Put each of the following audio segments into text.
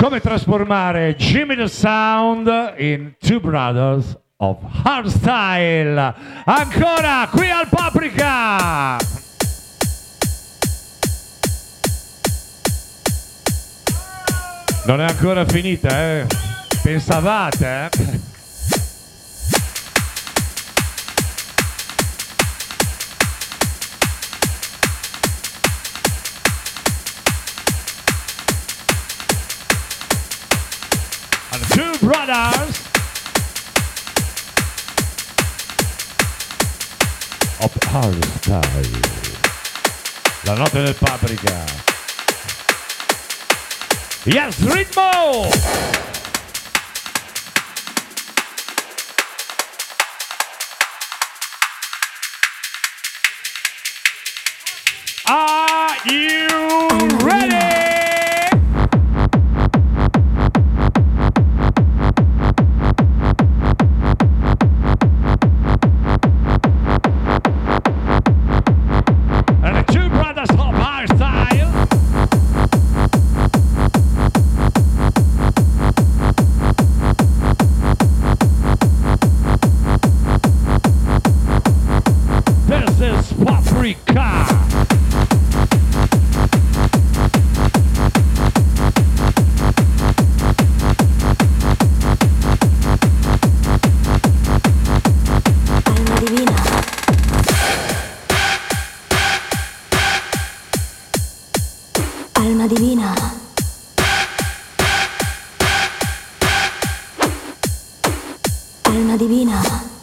Come trasformare Jimmy the Sound in Two Brothers of Hardstyle. Ancora qui al Paprika. Non è ancora finita, eh? Pensavate, eh? And two brothers of Hardstyle. La notte del paprika. Yes, ritmo! Are you ready? una divina.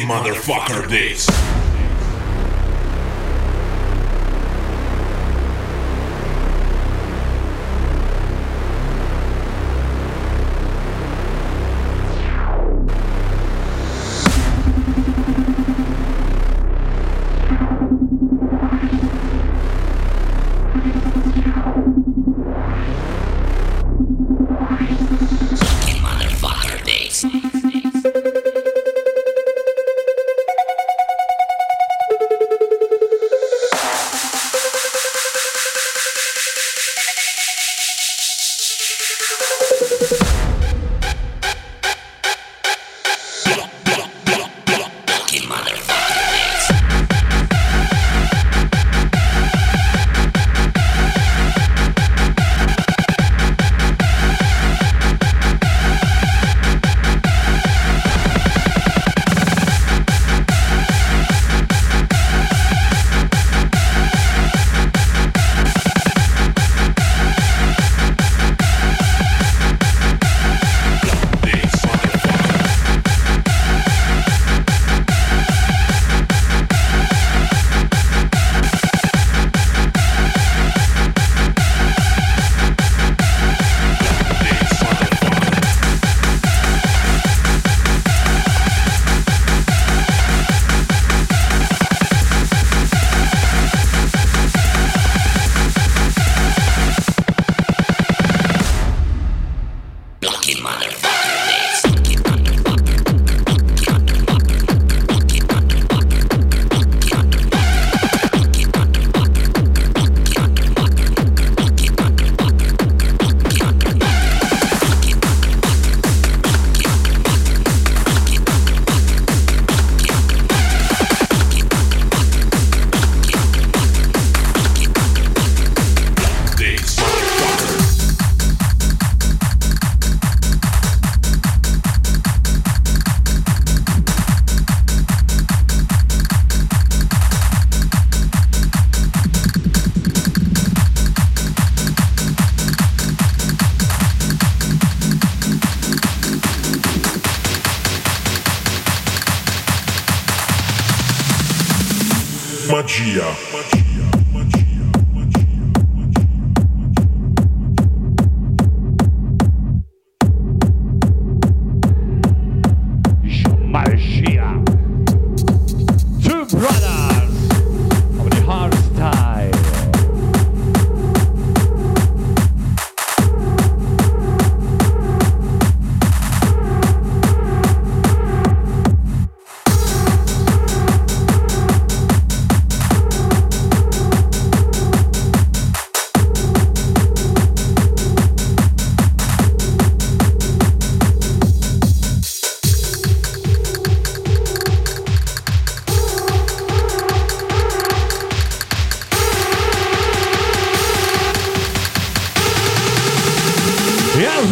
Motherfucker this.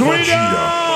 Washington.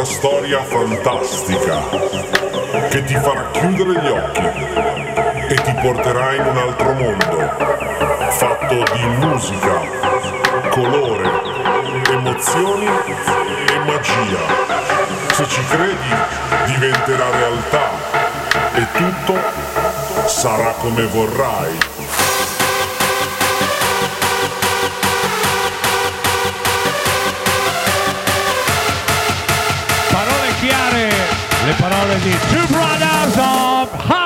Una storia fantastica che ti farà chiudere gli occhi e ti porterà in un altro mondo, fatto di musica, colore, emozioni e magia. Se ci credi, diventerà realtà e tutto sarà come vorrai. Le parole Two Brothers of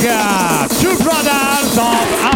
Two Brothers of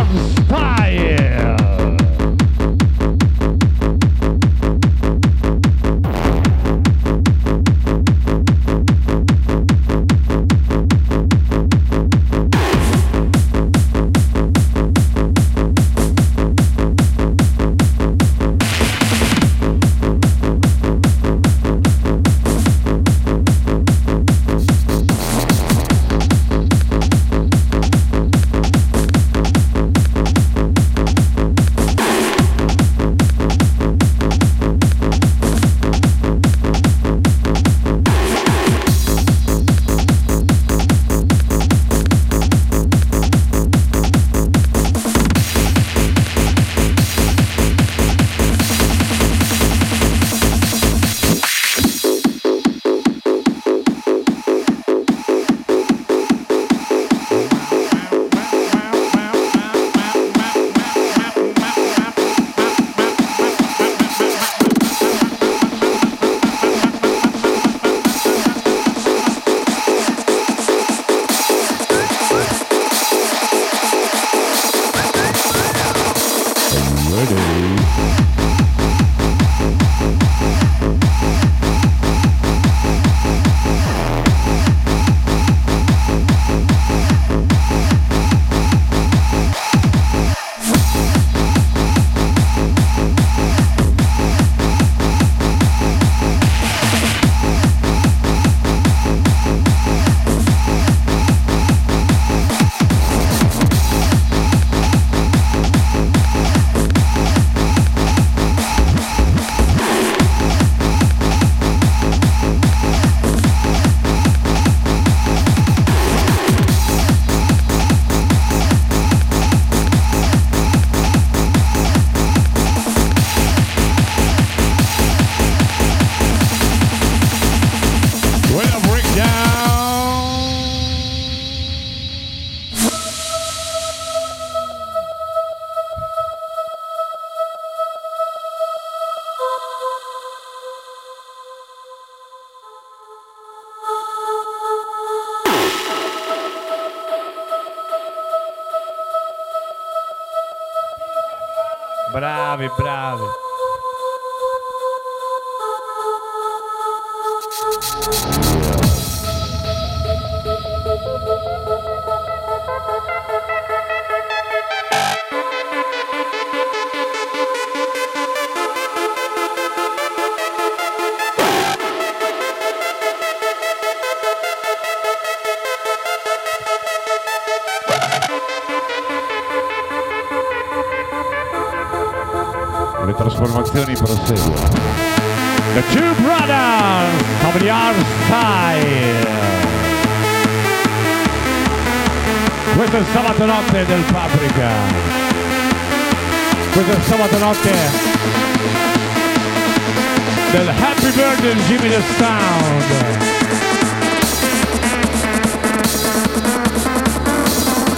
del Happy Birthday Jimmy the Sound.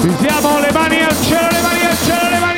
Ci le mani al cielo, le mani al cielo, le mani!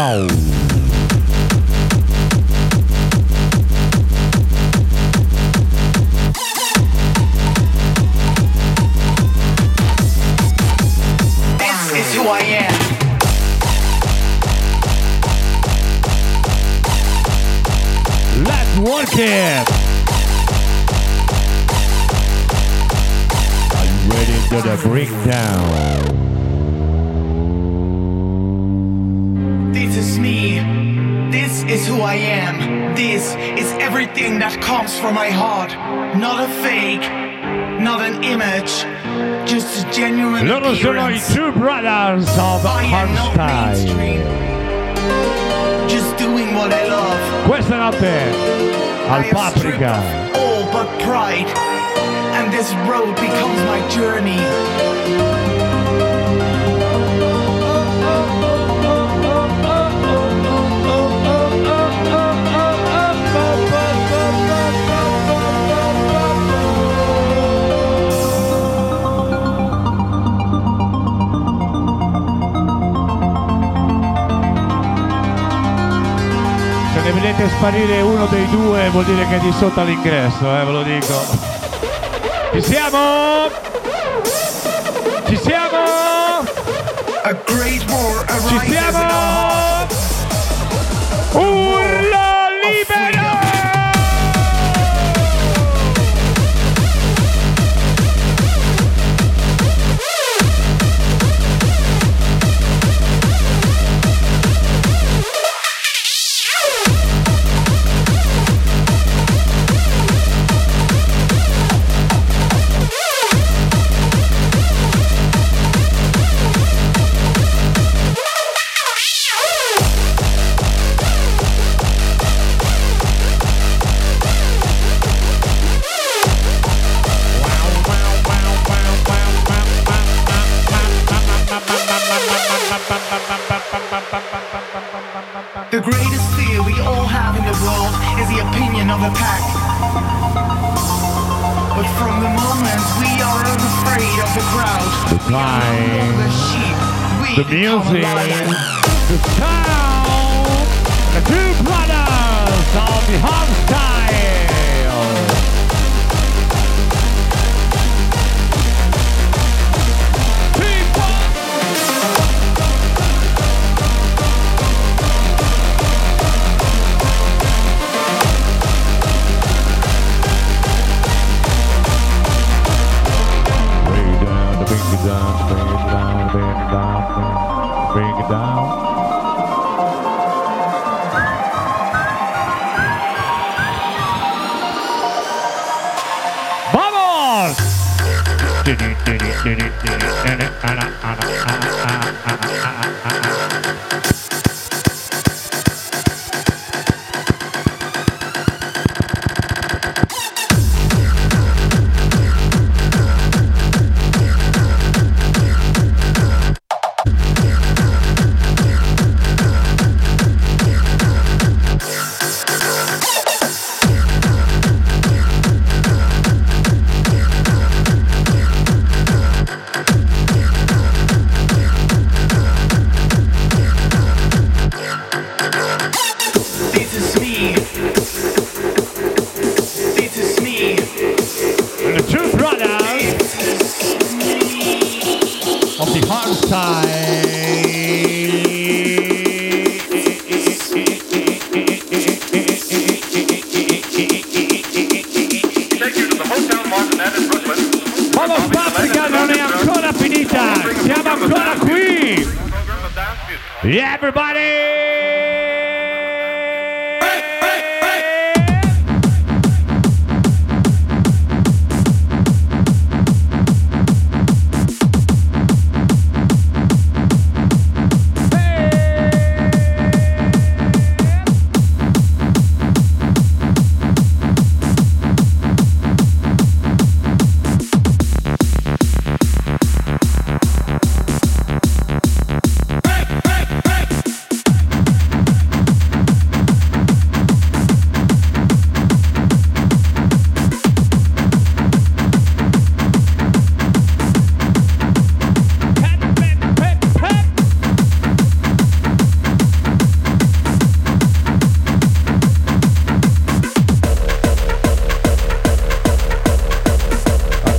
Oh. Work it. Are you ready to the breakdown? This is everything that comes from my heart. Not a fake, not an image, just a genuine Loro sono i two brothers of hardstyle. Just doing what I love. Questa notte al Paprika. all but pride, and this road becomes my journey. Vedete sparire uno dei due vuol dire che è di sotto all'ingresso, eh, ve lo dico. Ci siamo? Ci siamo? A great war Ci siamo? our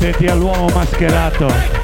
complimenti all'uomo mascherato.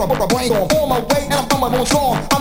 i ain't gon' my way, and I'm coming on strong. I'm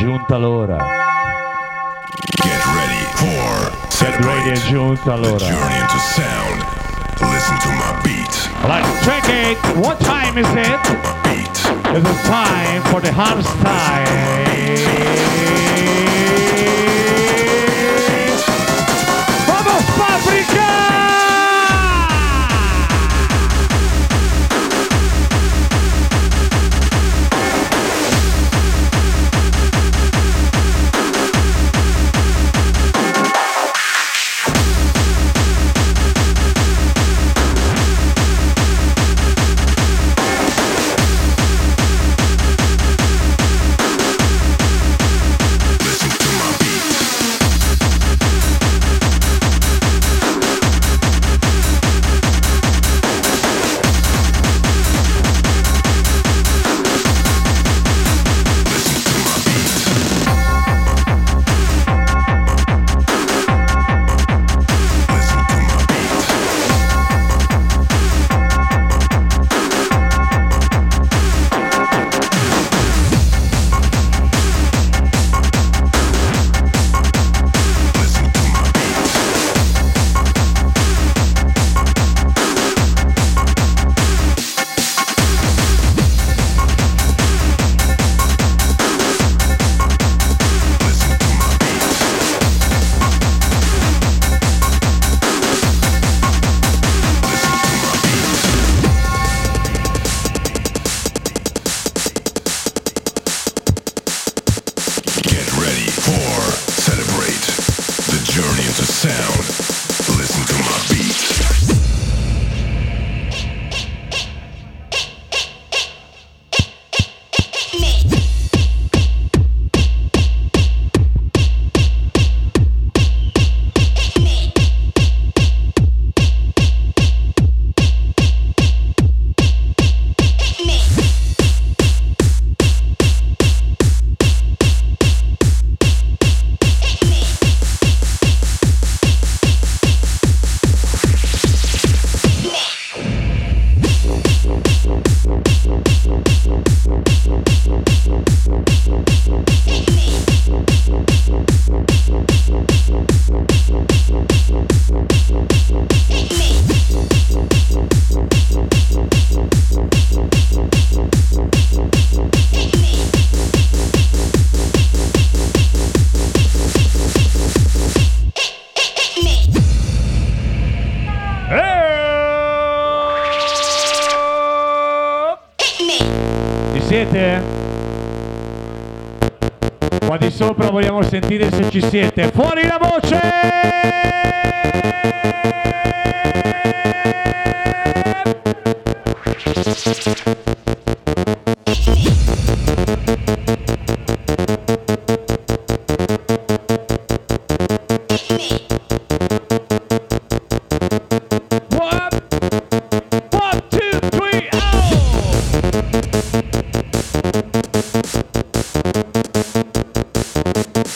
giunta l'ora. Get ready for Get ready, è Celebrate giunta the l'ora. journey into sound. Listen to my beat. Let's check it. What time is it? My beat. It is time for the hard style.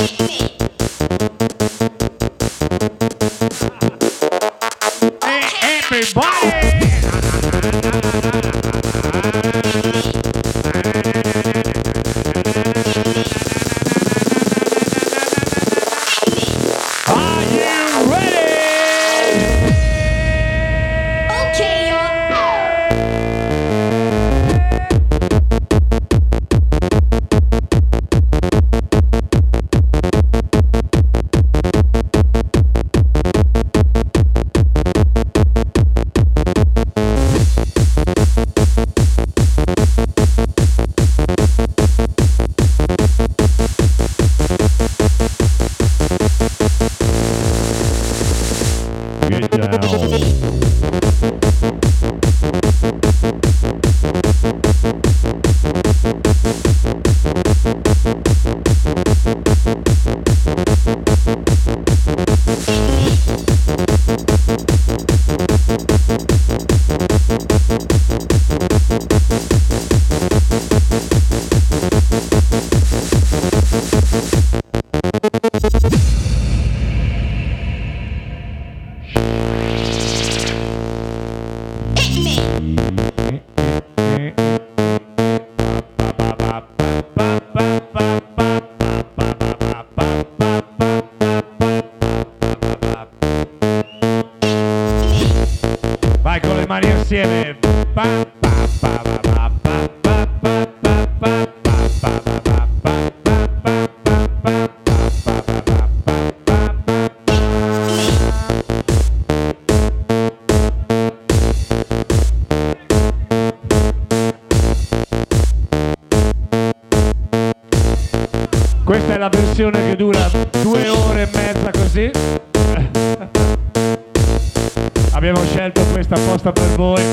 Insieme. Stop it, boy.